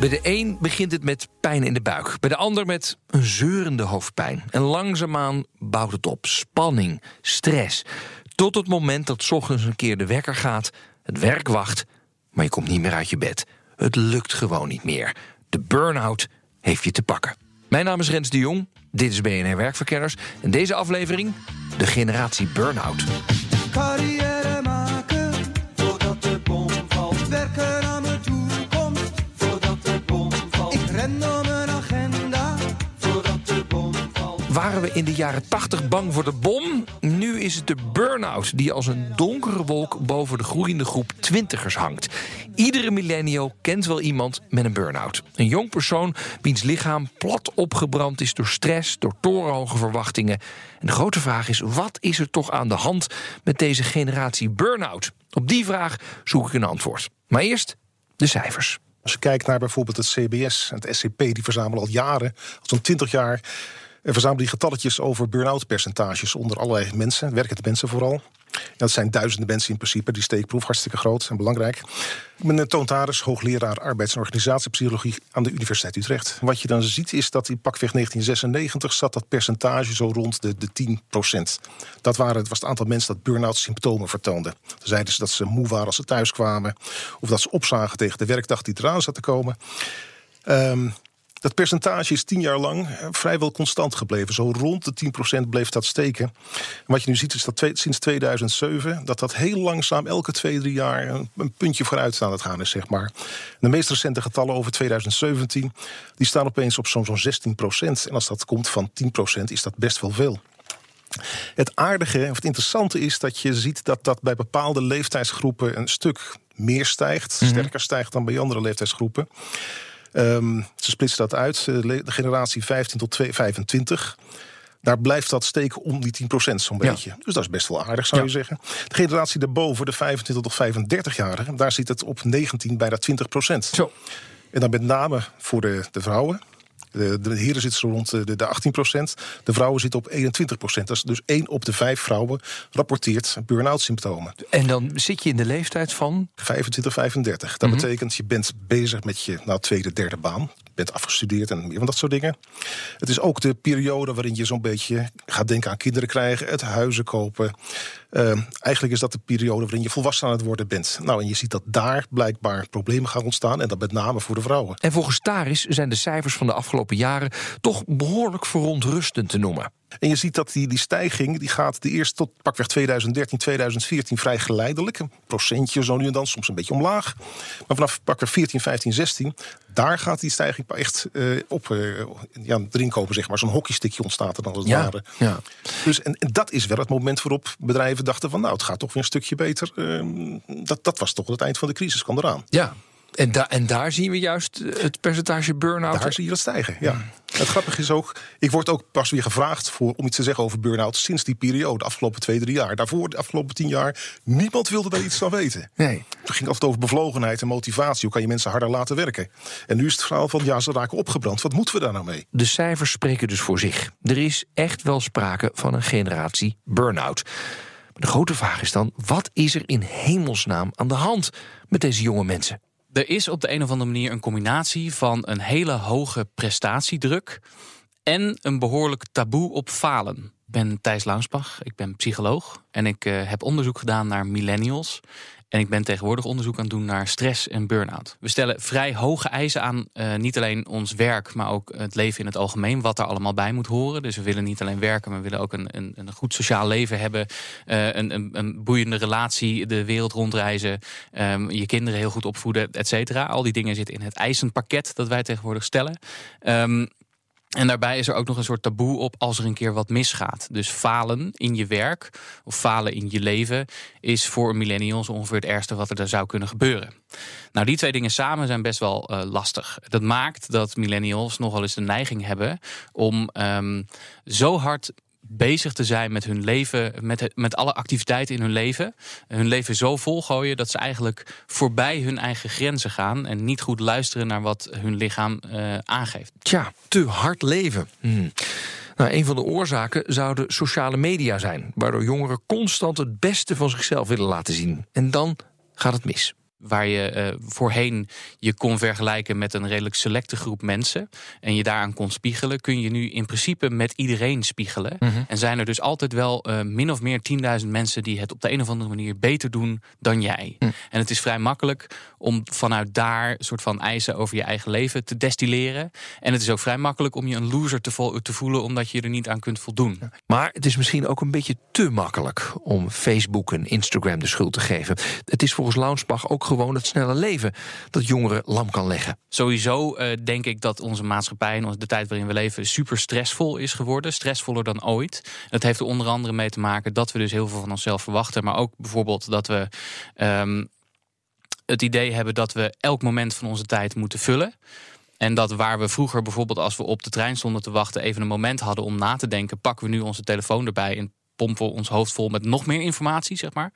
Bij de een begint het met pijn in de buik. Bij de ander met een zeurende hoofdpijn. En langzaamaan bouwt het op. Spanning, stress. Tot het moment dat ochtends een keer de wekker gaat, het werk wacht, maar je komt niet meer uit je bed. Het lukt gewoon niet meer. De burn-out heeft je te pakken. Mijn naam is Rens de Jong. Dit is BNR Werkverkenners. En deze aflevering, de generatie burn-out. Waren we in de jaren 80 bang voor de bom? Nu is het de burn-out die als een donkere wolk boven de groeiende groep twintigers hangt. Iedere millennial kent wel iemand met een burn-out. Een jong persoon wiens lichaam plat opgebrand is door stress, door torenhoge verwachtingen. En de grote vraag is: wat is er toch aan de hand met deze generatie burn-out? Op die vraag zoek ik een antwoord. Maar eerst de cijfers. Als je kijkt naar bijvoorbeeld het CBS en het SCP, die verzamelen al jaren, al zo'n 20 jaar, en verzamelen die getalletjes over burn-out percentages onder allerlei mensen, werkende mensen vooral. En dat zijn duizenden mensen in principe, die steekproef, hartstikke groot en belangrijk. Ik ben Toon hoogleraar arbeids- en organisatiepsychologie aan de Universiteit Utrecht. Wat je dan ziet is dat in pakweg 1996 zat dat percentage zo rond de, de 10% Dat waren, het was het aantal mensen dat burn-out symptomen vertoonde. Dan zeiden ze dat ze moe waren als ze thuis kwamen, of dat ze opzagen tegen de werkdag die eraan zat te komen. Ehm, dat percentage is tien jaar lang eh, vrijwel constant gebleven. Zo rond de 10% bleef dat steken. En wat je nu ziet is dat twee- sinds 2007... dat dat heel langzaam elke twee, drie jaar een, een puntje vooruit aan het gaan is, zeg maar. De meest recente getallen over 2017... die staan opeens op zo'n zo'n 16%. En als dat komt van 10% is dat best wel veel. Het aardige of het interessante is dat je ziet dat dat bij bepaalde leeftijdsgroepen een stuk meer stijgt, sterker stijgt dan bij andere leeftijdsgroepen. Ehm, ze splitsen dat uit, de generatie 15 tot 2 25. Daar blijft dat steken om die 10% zo'n Ja. beetje. Dus dat is best wel aardig, zou Ja. je zeggen. De generatie daarboven, de 25 tot 35-jarigen, daar zit het op 19, bijna 20%. Zo. En dan met name voor de, de vrouwen. De, de heren zitten zo rond de, de 18% De vrouwen zitten op 21 Dat is dus 1 op de 5 vrouwen rapporteert burn-out symptomen. En dan zit je in de leeftijd van. 25, 35. Dat betekent je bent bezig met je nou, tweede, derde baan. Bent afgestudeerd en van dat soort dingen. Het is ook de periode waarin je zo'n beetje gaat denken aan kinderen krijgen, het huizen kopen. Ehm, eigenlijk is dat de periode waarin je volwassen aan het worden bent. Nou, en je ziet dat daar blijkbaar problemen gaan ontstaan. En dat met name voor de vrouwen. En volgens Taris zijn de cijfers van de afgelopen jaren toch behoorlijk verontrustend te noemen. En je ziet dat die, die stijging die gaat de eerst tot pakweg 2013, 2014 vrij geleidelijk. Een procentje zo nu en dan, soms een beetje omlaag. Maar vanaf pakweg 14, 15, 16, daar gaat die stijging echt eh, op eh, ja, erin zeg maar. Zo'n hockeystickje ontstaat er dan als het ware. ja. Dus, en, en dat is wel het moment waarop bedrijven dachten van... nou, het gaat toch weer een stukje beter. Ehm, dat, dat was toch het eind van de crisis, kwam eraan. ja. En, da en daar zien we juist eh, het percentage burn-out. Daar zie je dat stijgen, ja. Het grappige is ook, ik word ook pas weer gevraagd voor, om iets te zeggen over burn-out sinds die periode, de afgelopen twee, drie jaar. Daarvoor, de afgelopen tien jaar, niemand wilde daar iets van weten. Nee. Het ging altijd over bevlogenheid en motivatie. Hoe kan je mensen harder laten werken? En nu is het verhaal van, ja, ze raken opgebrand. Wat moeten we daar nou mee? De cijfers spreken dus voor zich. Er is echt wel sprake van een generatie burn-out. Maar de grote vraag is dan: wat is er in hemelsnaam aan de hand met deze jonge mensen? Er is op de een of andere manier een combinatie van een hele hoge prestatiedruk en een behoorlijk taboe op falen. Ben Thijs Launsbach, ik ben psycholoog en ik eh, heb onderzoek gedaan naar millennials. En ik ben tegenwoordig onderzoek aan het doen naar stress en burn-out. We stellen vrij hoge eisen aan, eh, niet alleen ons werk, maar ook het leven in het algemeen, wat er allemaal bij moet horen. Dus we willen niet alleen werken, maar we willen ook een, een, een goed sociaal leven hebben, eh, een, een, een boeiende relatie, de wereld rondreizen, ehm, je kinderen heel goed opvoeden, et cetera. Al die dingen zitten in het eisenpakket dat wij tegenwoordig stellen. Ehm, En daarbij is er ook nog een soort taboe op als er een keer wat misgaat. Dus falen in je werk of falen in je leven is voor millennials ongeveer het ergste wat er zou kunnen gebeuren. Nou, die twee dingen samen zijn best wel uh, lastig. Dat maakt dat millennials nogal eens de neiging hebben om um, zo hard bezig te zijn met hun leven, met, met alle activiteiten in hun leven. Hun leven zo volgooien dat ze eigenlijk voorbij hun eigen grenzen gaan en niet goed luisteren naar wat hun lichaam uh, aangeeft. Tja, te hard leven. Hmm. Nou, een van de oorzaken zouden sociale media zijn, waardoor jongeren constant het beste van zichzelf willen laten zien. En dan gaat het mis waar je uh, voorheen je kon vergelijken met een redelijk selecte groep mensen en je daaraan kon spiegelen, kun je nu in principe met iedereen spiegelen. Mm -hmm. En zijn er dus altijd wel uh, min of meer 10.000 mensen die het op de een of andere manier beter doen dan jij. Mm. En het is vrij makkelijk om vanuit daar soort van eisen over je eigen leven te destilleren. En het is ook vrij makkelijk om je een loser te voelen omdat je er niet aan kunt voldoen. Maar het is misschien ook een beetje te makkelijk om Facebook en Instagram de schuld te geven. Het is volgens Launsbach ook gewoon het snelle leven dat jongeren lam kan leggen. Sowieso uh, denk ik dat onze maatschappij en de tijd waarin we leven super stressvol is geworden. Stressvoller dan ooit. Dat heeft er onder andere mee te maken dat we dus heel veel van onszelf verwachten. Maar ook bijvoorbeeld dat we um, het idee hebben dat we elk moment van onze tijd moeten vullen. En dat waar we vroeger bijvoorbeeld als we op de trein stonden te wachten... even een moment hadden om na te denken... pakken we nu onze telefoon erbij en pompen we ons hoofd vol met nog meer informatie, zeg maar.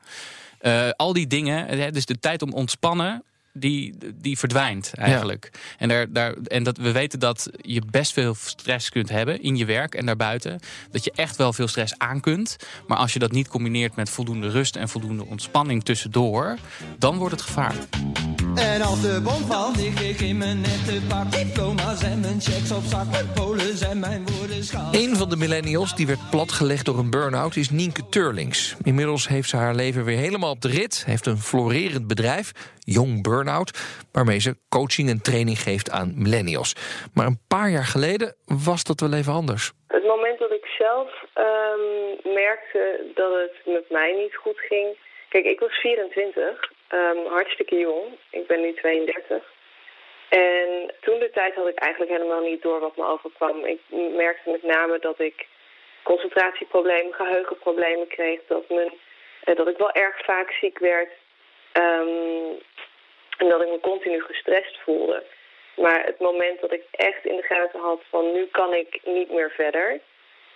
Uh, al die dingen, dus de tijd om ontspannen die, die verdwijnt eigenlijk. Ja. En, daar, daar, en dat, we weten dat je best veel stress kunt hebben in je werk en daarbuiten. Dat je echt wel veel stress aan kunt. Maar als je dat niet combineert met voldoende rust en voldoende ontspanning tussendoor, dan wordt het gevaarlijk. En als de bom valt, lig ik in mijn nette pak. Diploma's en mijn checks op zak. Mijn polen zijn mijn woorden schaal. Een van de millennials die werd platgelegd door een burn-out is Nienke Turlings. Inmiddels heeft ze haar leven weer helemaal op de rit. Heeft een florerend bedrijf, Jong Burnout, waarmee ze coaching en training geeft aan millennials. Maar een paar jaar geleden was dat wel even anders. Het moment dat ik zelf um, merkte dat het met mij niet goed ging. Kijk, ik was 24, um, hartstikke jong. Ik ben nu 32. En toen de tijd had ik eigenlijk helemaal niet door wat me overkwam. Ik merkte met name dat ik concentratieproblemen, geheugenproblemen kreeg. Dat, mijn, eh, dat ik wel erg vaak ziek werd. Um, en dat ik me continu gestrest voelde. Maar het moment dat ik echt in de gaten had van nu kan ik niet meer verder.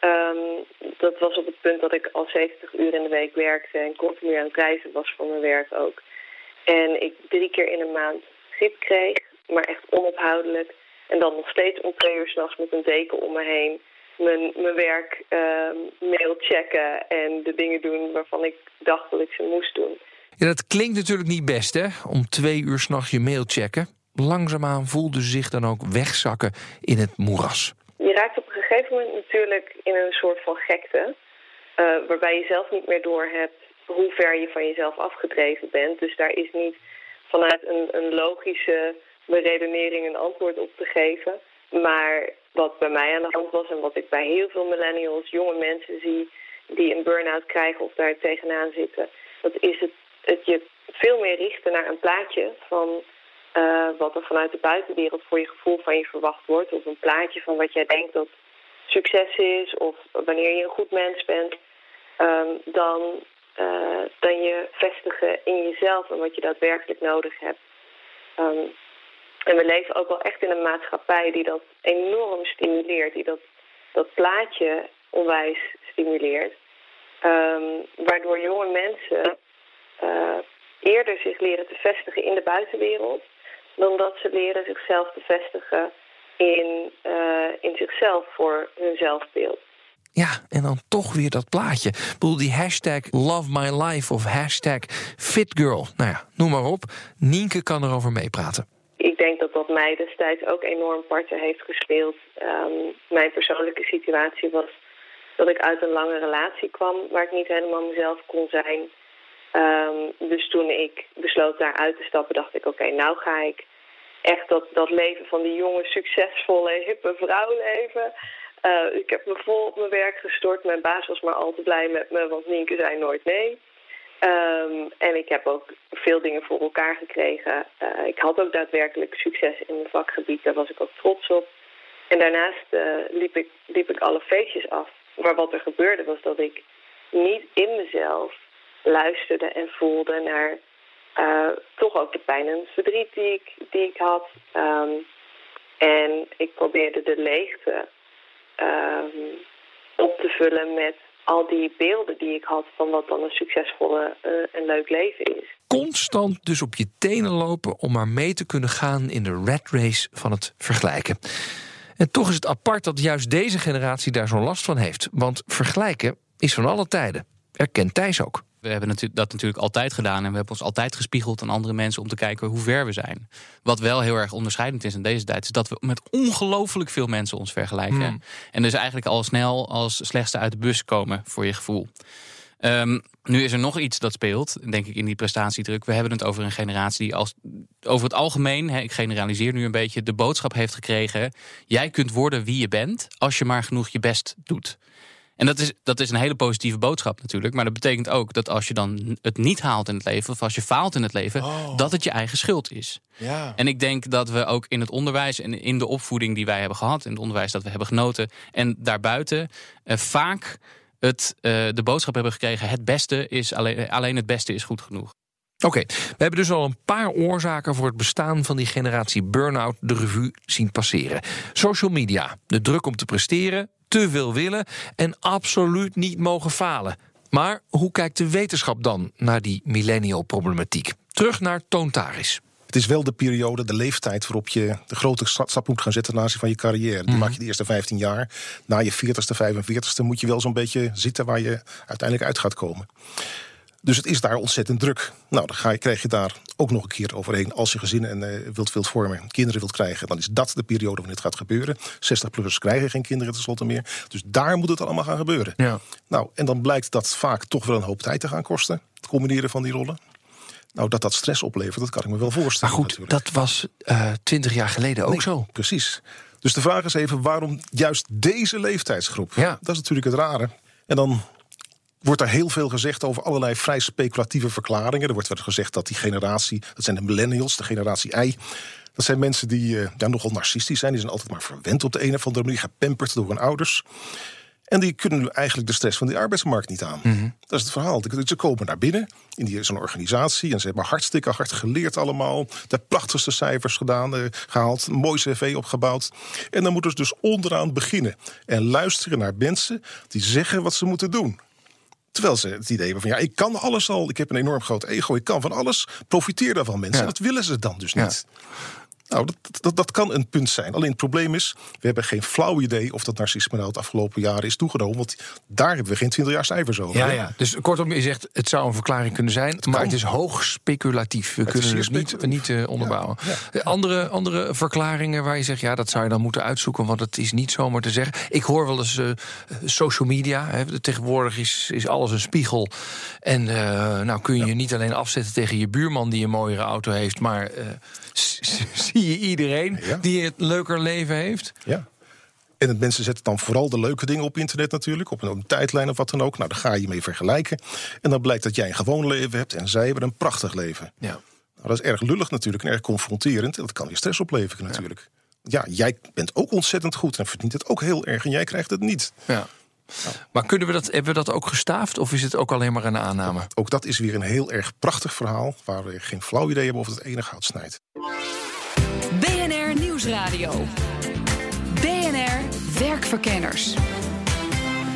Um, dat was op het punt dat ik al 70 uur in de week werkte en continu aan het reizen was voor mijn werk ook. En ik drie keer in een maand griep kreeg, maar echt onophoudelijk. En dan nog steeds om twee uur s'nachts met een deken om me heen mijn, mijn werk uh, mail checken en de dingen doen waarvan ik dacht dat ik ze moest doen. Ja, dat klinkt natuurlijk niet best, hè? Om twee uur s'nachts je mail checken. Langzaamaan voelde ze zich dan ook wegzakken in het moeras. Je raakt op een gegeven moment natuurlijk in een soort van gekte. Uh, waarbij je zelf niet meer doorhebt hoe ver je van jezelf afgedreven bent. Dus daar is niet vanuit een, een logische beredenering een antwoord op te geven. Maar wat bij mij aan de hand was en wat ik bij heel veel millennials, jonge mensen zie die een burn-out krijgen of daar tegenaan zitten, dat is het het je veel meer richten naar een plaatje van uh, wat er vanuit de buitenwereld voor je gevoel van je verwacht wordt. Of een plaatje van wat jij denkt dat succes is of wanneer je een goed mens bent. Um, dan, uh, dan je vestigen in jezelf en wat je daadwerkelijk nodig hebt. Um, en we leven ook wel echt in een maatschappij die dat enorm stimuleert. Die dat, dat plaatje onwijs stimuleert. Um, waardoor jonge mensen uh, eerder zich leren te vestigen in de buitenwereld... dan dat ze leren zichzelf te vestigen in, uh, in zichzelf voor hun zelfbeeld. Ja, en dan toch weer dat plaatje. Ik bedoel, die hashtag Love My Life of hashtag FitGirl. Nou ja, noem maar op. Nienke kan erover meepraten. Ik denk dat dat mij destijds ook enorm parten heeft gespeeld. Um, mijn persoonlijke situatie was dat ik uit een lange relatie kwam... waar ik niet helemaal mezelf kon zijn... Um, dus toen ik besloot daar uit te stappen, dacht ik: oké, nou ga ik echt dat, dat leven van die jonge, succesvolle, hippe vrouw leven. Uh, ik heb me vol op mijn werk gestort. Mijn baas was maar al te blij met me, want Nienke zei nooit nee. Um, en ik heb ook veel dingen voor elkaar gekregen. Uh, ik had ook daadwerkelijk succes in mijn vakgebied, daar was ik ook trots op. En daarnaast uh, liep, ik, liep ik alle feestjes af. Maar wat er gebeurde was dat ik niet in mezelf luisterde en voelde naar toch ook de pijn en verdriet die ik, die ik had. Um, en ik probeerde de leegte um, op te vullen met al die beelden die ik had van wat dan een succesvolle uh, en leuk leven is. Constant dus op je tenen lopen om maar mee te kunnen gaan in de rat race van het vergelijken. En toch is het apart dat juist deze generatie daar zo'n last van heeft. Want vergelijken is van alle tijden. Erkent Thijs ook. We hebben dat natuurlijk altijd gedaan en we hebben ons altijd gespiegeld aan andere mensen om te kijken hoe ver we zijn. Wat wel heel erg onderscheidend is in deze tijd, is dat we met ongelooflijk veel mensen ons vergelijken. Hmm. En dus eigenlijk al snel als slechtste uit de bus komen voor je gevoel. Um, nu is er nog iets dat speelt, denk ik, in die prestatiedruk. We hebben het over een generatie die als, over het algemeen, ik generaliseer nu een beetje, de boodschap heeft gekregen: jij kunt worden wie je bent als je maar genoeg je best doet. En dat is, dat is een hele positieve boodschap natuurlijk. Maar dat betekent ook dat als je dan het niet haalt in het leven, of als je faalt in het leven, oh. dat het je eigen schuld is. Ja. En ik denk dat we ook in het onderwijs en in de opvoeding die wij hebben gehad, in het onderwijs dat we hebben genoten, en daarbuiten eh, vaak het, uh, de boodschap hebben gekregen: het beste is alleen, alleen het beste is goed genoeg. Oké, we hebben dus al een paar oorzaken voor het bestaan van die generatie burn-out de revue zien passeren. Social media, de druk om te presteren, te veel willen en absoluut niet mogen falen. Maar hoe kijkt de wetenschap dan naar die millennial problematiek? Terug naar Toontaris. Het is wel de periode, de leeftijd waarop je de grote stap moet gaan zetten ten aanzien van je carrière. Die mhm. maak je de eerste 15 jaar. Na je 40ste, 45ste moet je wel zo'n beetje zitten waar je uiteindelijk uit gaat komen. Dus het is daar ontzettend druk. Nou, dan ga je, krijg je daar ook nog een keer overheen. Als je gezinnen en, uh, wilt, wilt vormen, kinderen wilt krijgen, dan is dat de periode waarin het gaat gebeuren. 60-plussers krijgen geen kinderen tenslotte meer. Dus daar moet het allemaal gaan gebeuren. Ja. Nou, en dan blijkt dat vaak toch wel een hoop tijd te gaan kosten. Het combineren van die rollen. Nou, dat dat stress oplevert, dat kan ik me wel voorstellen. Maar goed, dat was uh, twintig jaar geleden ook zo. Precies. Dus de vraag is even waarom juist deze leeftijdsgroep? Ja. Dat is natuurlijk het rare. En dan wordt er heel veel gezegd over allerlei vrij speculatieve verklaringen. Er wordt wel gezegd dat die generatie, dat zijn de millennials, de generatie I. Dat zijn mensen die uh, ja, nogal narcistisch zijn. Die zijn altijd maar verwend op de een of andere manier, gepamperd door hun ouders. En die kunnen eigenlijk de stress van die arbeidsmarkt niet aan. Mhm. Dat is het verhaal. Ze komen naar binnen in zo'n organisatie en ze hebben hartstikke hard geleerd allemaal. De prachtigste cijfers gedaan, uh, gehaald, een mooi cv opgebouwd. En dan moeten ze dus onderaan beginnen. En luisteren naar mensen die zeggen wat ze moeten doen. Terwijl ze het idee hebben van ja, ik kan alles al. Ik heb een enorm groot ego. Ik kan van alles. Profiteer daarvan mensen. Dat willen ze dan dus niet. Nou, dat, dat, dat kan een punt zijn. Alleen het probleem is, we hebben geen flauw idee of dat narcisme nou het afgelopen jaren is toegenomen. Want daar hebben we geen 20 jaar cijfers over. Ja, ja. Dus kortom, je zegt het zou een verklaring kunnen zijn, maar het is hoog speculatief. We kunnen het niet, niet uh, onderbouwen. Andere, andere verklaringen waar je zegt, ja, dat zou je dan moeten uitzoeken, want het is niet zomaar te zeggen. Ik hoor wel eens uh, social media. Hè, tegenwoordig is, is alles een spiegel. En uh, nou kun je je niet alleen afzetten tegen je buurman die een mooiere auto heeft, maar zie je iedereen die het leuker leven heeft. Ja. En het mensen zetten dan vooral de leuke dingen op internet natuurlijk. Op een, tijdlijn of wat dan ook. Nou, daar ga je mee vergelijken. En dan blijkt dat jij een gewoon leven hebt en zij hebben een prachtig leven. Ja. Nou, dat is erg lullig natuurlijk en erg confronterend. En dat kan je stress opleveren natuurlijk. Ja. ja, jij bent ook ontzettend goed en verdient het ook heel erg. En jij krijgt het niet. Ja. Maar kunnen we dat, hebben we dat ook gestaafd of is het ook alleen maar een aanname? Ook dat is weer een heel erg prachtig verhaal waar we geen flauw idee hebben of het enige goud snijdt. Nieuwsradio. BNR Werkverkenners.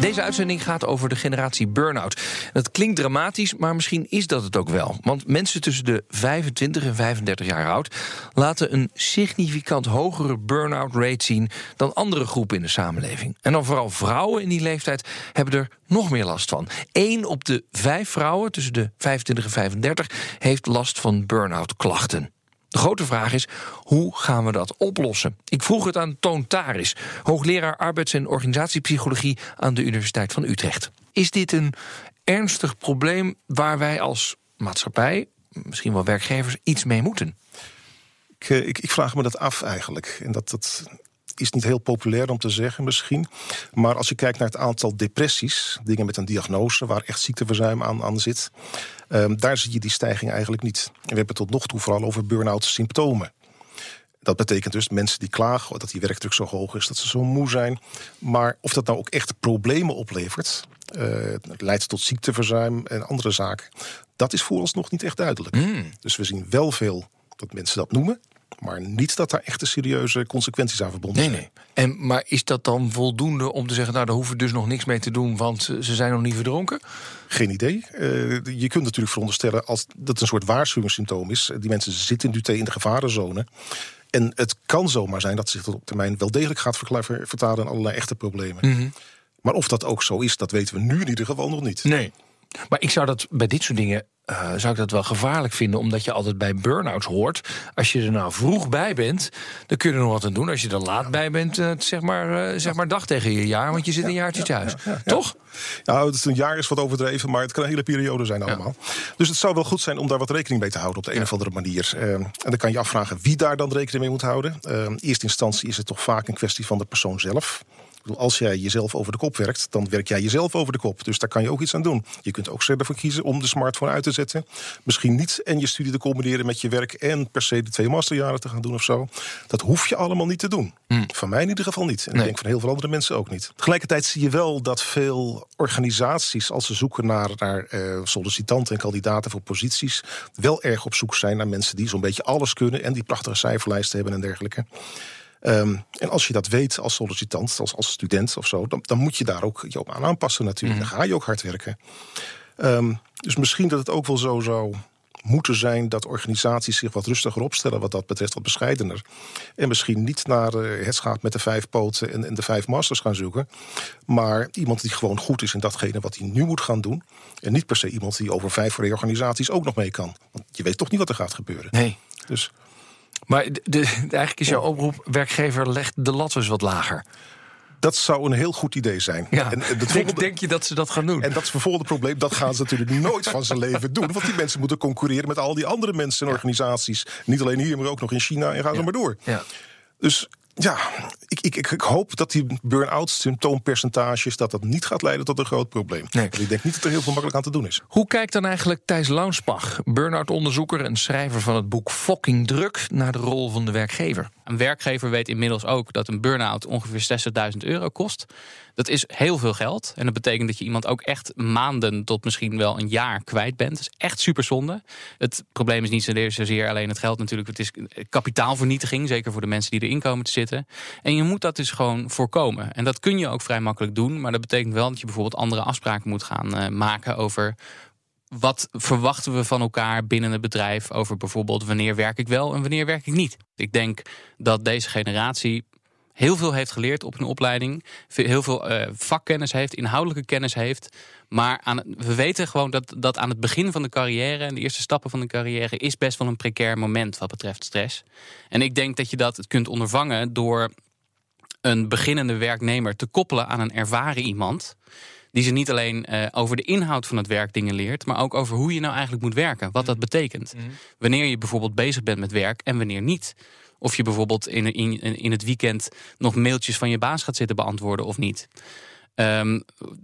Deze uitzending gaat over de generatie burn-out. Dat klinkt dramatisch, maar misschien is dat het ook wel. Want mensen tussen de 25 en 35 jaar oud laten een significant hogere burn-out rate zien dan andere groepen in de samenleving. En dan vooral vrouwen in die leeftijd hebben er nog meer last van. Eén op de vijf vrouwen tussen de 25 en 35 heeft last van burn-out klachten. De grote vraag is, hoe gaan we dat oplossen? Ik vroeg het aan Toon Taris, hoogleraar arbeids- en organisatiepsychologie aan de Universiteit van Utrecht. Is dit een ernstig probleem waar wij als maatschappij, misschien wel werkgevers, iets mee moeten? Ik, eh, ik, ik vraag me dat af eigenlijk. En dat, dat is niet heel populair om te zeggen misschien. Maar als je kijkt naar het aantal depressies, dingen met een diagnose waar echt ziekteverzuim aan, aan zit, um, daar zie je die stijging eigenlijk niet. En we hebben tot nog toe vooral over burn-out symptomen. Dat betekent dus mensen die klagen dat die werkdruk zo hoog is, dat ze zo moe zijn. Maar of dat nou ook echt problemen oplevert, het leidt tot ziekteverzuim en andere zaken, dat is voor ons nog niet echt duidelijk. Dus we zien wel veel dat mensen dat noemen, maar niet dat daar echte serieuze consequenties aan verbonden Nee, zijn. nee. En, maar is dat dan voldoende om te zeggen, nou, daar hoeven we dus nog niks mee te doen, want ze zijn nog niet verdronken? Geen idee. Eh, je kunt natuurlijk veronderstellen als dat een soort waarschuwingssymptoom is. Die mensen zitten nu in de gevarenzone. En het kan zomaar zijn dat zich dat op termijn wel degelijk gaat vertalen in allerlei echte problemen. Maar of dat ook zo is, dat weten we nu in ieder geval nog niet. Nee. Maar ik zou dat bij dit soort dingen eh, zou ik dat wel gevaarlijk vinden, omdat je altijd bij burn-outs hoort. Als je er nou vroeg bij bent, dan kun je er nog wat aan doen. Als je er laat bij bent, eh, zeg, maar, eh, zeg maar dag tegen je jaar, want je zit een jaartje thuis. Toch? Nou, het is een jaar is wat overdreven, maar het kan een hele periode zijn allemaal. Dus het zou wel goed zijn om daar wat rekening mee te houden op de een of andere manier. En dan kan je afvragen wie daar dan rekening mee moet houden. Eh, in eerste instantie is het toch vaak een kwestie van de persoon zelf. Als jij jezelf over de kop werkt, dan werk jij jezelf over de kop. Dus daar kan je ook iets aan doen. Je kunt ook ervoor kiezen om de smartphone uit te zetten. Misschien niet en je studie te combineren met je werk en per se de twee masterjaren te gaan doen of zo. Dat hoef je allemaal niet te doen. Van mij in ieder geval niet. En Nee. ik denk van heel veel andere mensen ook niet. Tegelijkertijd zie je wel dat veel organisaties, als ze zoeken naar, naar eh, sollicitanten en kandidaten voor posities, wel erg op zoek zijn naar mensen die zo'n beetje alles kunnen en die prachtige cijferlijsten hebben en dergelijke. Ehm, en als je dat weet als sollicitant, als, als student of zo, dan, dan moet je daar ook je op aan aanpassen natuurlijk. Dan ga je ook hard werken. Ehm, dus misschien dat het ook wel zo zou moeten zijn dat organisaties zich wat rustiger opstellen wat dat betreft, wat bescheidener. En misschien niet naar eh, het schaap met de vijf poten en, en de vijf masters gaan zoeken. Maar iemand die gewoon goed is in datgene wat hij nu moet gaan doen. En niet per se iemand die over vijf reorganisaties ook nog mee kan. Want je weet toch niet wat er gaat gebeuren. Nee. Dus Maar de, de- eigenlijk is jouw oproep, werkgever legt de lat eens wat lager. dat zou een heel goed idee zijn. Ja. En, en het denk, je dat ze dat gaan doen? En dat is het volgende probleem. Dat gaan ze natuurlijk nooit van zijn leven doen. Want die mensen moeten concurreren met al die andere mensen en organisaties. Niet alleen hier, maar ook nog in China. En ga zo maar door. ja. Dus ja, ik, ik, ik, hoop dat die burn-out symptoompercentages... dat dat niet gaat leiden tot een groot probleem. Nee. Ik denk niet dat er heel veel makkelijk aan te doen is. Hoe kijkt dan eigenlijk Thijs Launsbach, burn-out onderzoeker en schrijver van het boek Fucking Druk, naar de rol van de werkgever? Een werkgever weet inmiddels ook dat een burn-out ongeveer 60.000 euro kost. Dat is heel veel geld. En dat betekent dat je iemand ook echt maanden tot misschien wel een jaar kwijt bent. Dat is echt super zonde. Het probleem is niet zozeer- alleen het geld natuurlijk. Het is kapitaalvernietiging, zeker voor de mensen die erin komen te zitten. En je moet dat dus gewoon voorkomen. En dat kun je ook vrij makkelijk doen. Maar dat betekent wel dat je bijvoorbeeld andere afspraken moet gaan eh, maken over wat verwachten we van elkaar binnen het bedrijf over bijvoorbeeld wanneer werk ik wel en wanneer werk ik niet. Ik denk dat deze generatie heel veel heeft geleerd op een opleiding, heel veel eh, vakkennis heeft, inhoudelijke kennis heeft. Maar aan, we weten gewoon dat, dat aan het begin van de carrière en de eerste stappen van de carrière is best wel een precair moment wat betreft stress. En ik denk dat je dat kunt ondervangen door een beginnende werknemer te koppelen aan een ervaren iemand. Die ze niet alleen eh, over de inhoud van het werk dingen leert, maar ook over hoe je nou eigenlijk moet werken. Wat dat betekent. Wanneer je bijvoorbeeld bezig bent met werk en wanneer niet. Of je bijvoorbeeld in, in, in het weekend nog mailtjes van je baas gaat zitten beantwoorden of niet. Ehm,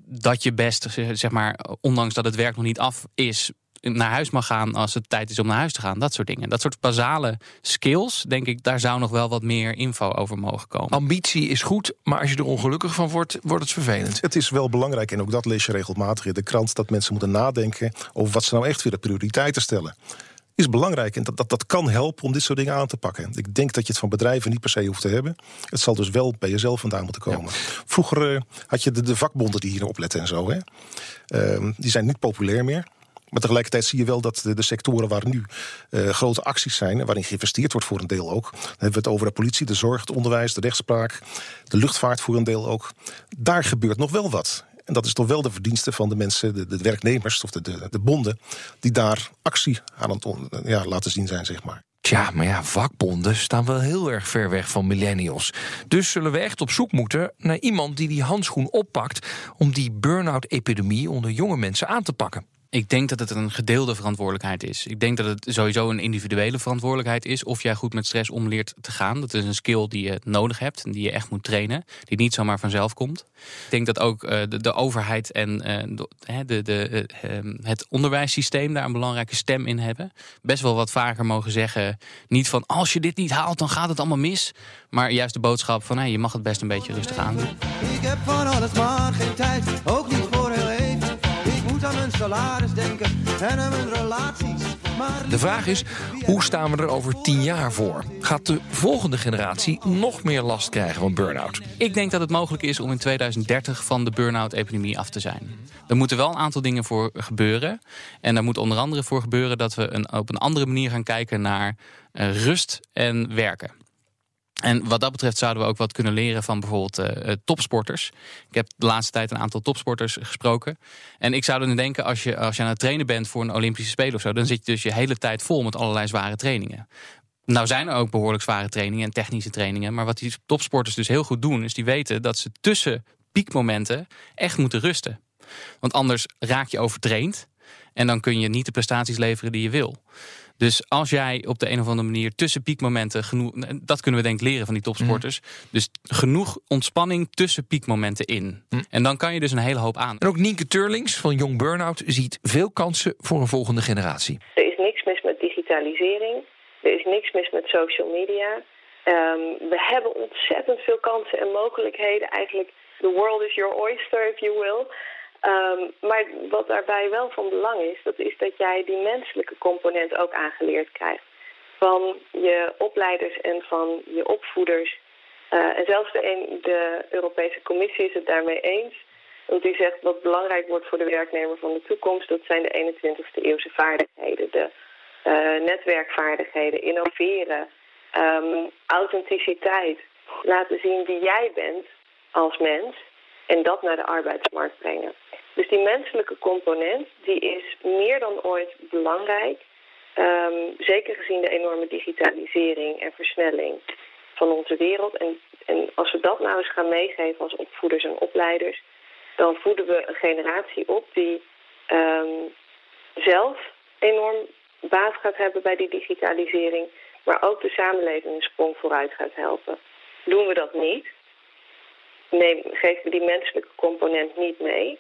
dat je best, zeg maar, ondanks dat het werk nog niet af is, naar huis mag gaan als het tijd is om naar huis te gaan. Dat soort dingen. Dat soort basale skills, denk ik, daar zou nog wel wat meer info over mogen komen. Ambitie is goed, maar als je er ongelukkig van wordt, wordt het vervelend. Het is wel belangrijk, en ook dat lees je regelmatig in de krant... dat mensen moeten nadenken over wat ze nou echt willen prioriteiten stellen. Is belangrijk en dat, dat, dat kan helpen om dit soort dingen aan te pakken. Ik denk dat je het van bedrijven niet per se hoeft te hebben. Het zal dus wel bij jezelf vandaan moeten komen. Vroeger eh, had je de, de vakbonden die hier opletten en zo. Hè? Ehm, die zijn niet populair meer. Maar tegelijkertijd zie je wel dat de, de sectoren waar nu eh, grote acties zijn... en waarin geïnvesteerd wordt voor een deel ook... dan hebben we het over de politie, de zorg, het onderwijs, de rechtspraak... de luchtvaart voor een deel ook. Daar gebeurt nog wel wat. En dat is toch wel de verdienste van de mensen, de, de werknemers of de, de, de bonden... die daar actie aan het ja, laten zien zijn, zeg maar. Tja, maar ja, vakbonden staan wel heel erg ver weg van millennials. Dus zullen we echt op zoek moeten naar iemand die die handschoen oppakt... om die burn-out-epidemie onder jonge mensen aan te pakken. Ik denk dat het een gedeelde verantwoordelijkheid is. Ik denk dat het sowieso een individuele verantwoordelijkheid is of jij goed met stress om leert te gaan. Dat is een skill die je nodig hebt en die je echt moet trainen, die niet zomaar vanzelf komt. Ik denk dat ook uh, de, overheid en uh, de, de, uh, het onderwijssysteem daar een belangrijke stem in hebben. Best wel wat vaker mogen zeggen, niet van als je dit niet haalt, dan gaat het allemaal mis. Maar juist de boodschap van hey, je mag het best een beetje rustig aan. Ik heb van alles maar geen tijd, ook niet moet aan mijn salaris denken en aan mijn relaties. Maar De vraag is, hoe staan we er over tien jaar voor? Gaat de volgende generatie nog meer last krijgen van burn-out? Ik denk dat het mogelijk is om in 2030 van de burn-out-epidemie af te zijn. Er moeten wel een aantal dingen voor gebeuren. En daar moet onder andere voor gebeuren dat we een, op een andere manier gaan kijken naar uh, rust en werken. En wat dat betreft zouden we ook wat kunnen leren van bijvoorbeeld uh, topsporters. Ik heb de laatste tijd een aantal topsporters gesproken. En ik zou dan denken, als je, als je aan het trainen bent voor een Olympische Spelen of zo, dan zit je dus je hele tijd vol met allerlei zware trainingen. Nou zijn er ook behoorlijk zware trainingen en technische trainingen. Maar wat die topsporters dus heel goed doen, is die weten dat ze tussen piekmomenten echt moeten rusten. Want anders raak je overtraind. En dan kun je niet de prestaties leveren die je wil. Dus als jij op de een of andere manier tussen piekmomenten genoeg. Dat kunnen we denk ik leren van die topsporters. Mm. Dus genoeg ontspanning tussen piekmomenten in. Mm. En dan kan je dus een hele hoop aan. En ook Nienke Turlings van Young Burnout ziet veel kansen voor een volgende generatie. Er is niks mis met digitalisering. Er is niks mis met social media. Um, we hebben ontzettend veel kansen en mogelijkheden. Eigenlijk, the world is your oyster, if you will. Um, maar wat daarbij wel van belang is, dat is dat jij die menselijke component ook aangeleerd krijgt. Van je opleiders en van je opvoeders. Uh, en zelfs de, de, Europese Commissie is het daarmee eens. Want die zegt wat belangrijk wordt voor de werknemer van de toekomst, dat zijn de 21ste eeuwse vaardigheden. De uh, netwerkvaardigheden, innoveren, um, authenticiteit. Laten zien wie jij bent als mens en dat naar de arbeidsmarkt brengen. Dus die menselijke component die is meer dan ooit belangrijk. Um, zeker gezien de enorme digitalisering en versnelling van onze wereld. En, en als we dat nou eens gaan meegeven als opvoeders en opleiders, dan voeden we een generatie op die um, zelf enorm baat gaat hebben bij die digitalisering, maar ook de samenleving een sprong vooruit gaat helpen. Doen we dat niet, neem, geven we die menselijke component niet mee,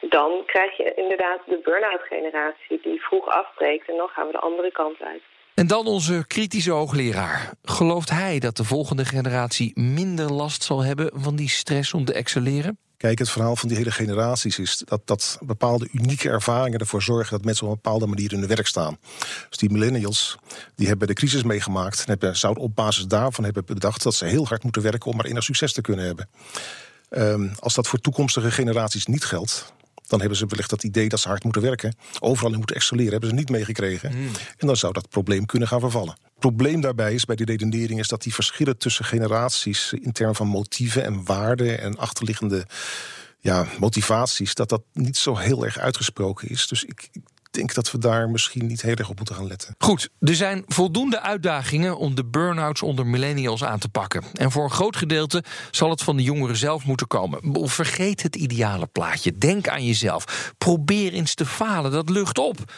dan krijg je inderdaad de burn-out generatie die vroeg afbreekt en dan gaan we de andere kant uit. En dan onze kritische hoogleraar. Gelooft hij dat de volgende generatie minder last zal hebben van die stress om te excelleren? Kijk, het verhaal van die hele generaties is dat, dat bepaalde unieke ervaringen ervoor zorgen dat mensen op een bepaalde manier in hun werk staan. Dus die millennials, die hebben de crisis meegemaakt en hebben, zouden op basis daarvan hebben bedacht dat ze heel hard moeten werken om maar enig succes te kunnen hebben. Um, als dat voor toekomstige generaties niet geldt, dan hebben ze wellicht dat idee dat ze hard moeten werken. Overal in moeten excelleren, hebben ze niet meegekregen. Mm. En dan zou dat probleem kunnen gaan vervallen. Het probleem daarbij is bij die redenering is dat die verschillen tussen generaties in termen van motieven en waarden en achterliggende ja, motivaties, dat dat niet zo heel erg uitgesproken is. Dus ik, ik denk dat we daar misschien niet heel erg op moeten gaan letten. Goed, er zijn voldoende uitdagingen om de burn-outs onder millennials aan te pakken. En voor een groot gedeelte zal het van de jongeren zelf moeten komen. Vergeet het ideale plaatje. Denk aan jezelf. Probeer eens te falen. Dat lucht op.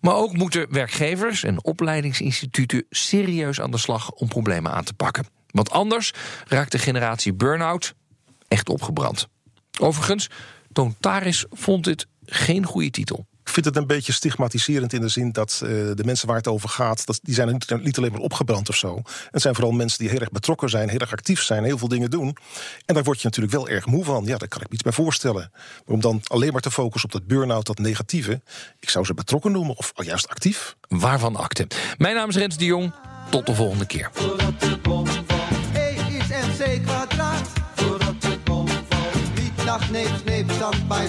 Maar ook moeten werkgevers en opleidingsinstituten serieus aan de slag om problemen aan te pakken. Want anders raakt de generatie burn-out echt opgebrand. Overigens, Taris vond dit geen goede titel. Ik vind het een beetje stigmatiserend in de zin dat uh, de mensen waar het over gaat, dat, die zijn niet, niet alleen maar opgebrand of zo. Het zijn vooral mensen die heel erg betrokken zijn, heel erg actief zijn, heel veel dingen doen. En daar word je natuurlijk wel erg moe van. Ja, daar kan ik me iets bij voorstellen. Maar om dan alleen maar te focussen op dat burn-out, dat negatieve. Ik zou ze betrokken noemen of juist actief. Waarvan akte. Mijn naam is Rens de Jong. Tot de volgende keer. Stand bij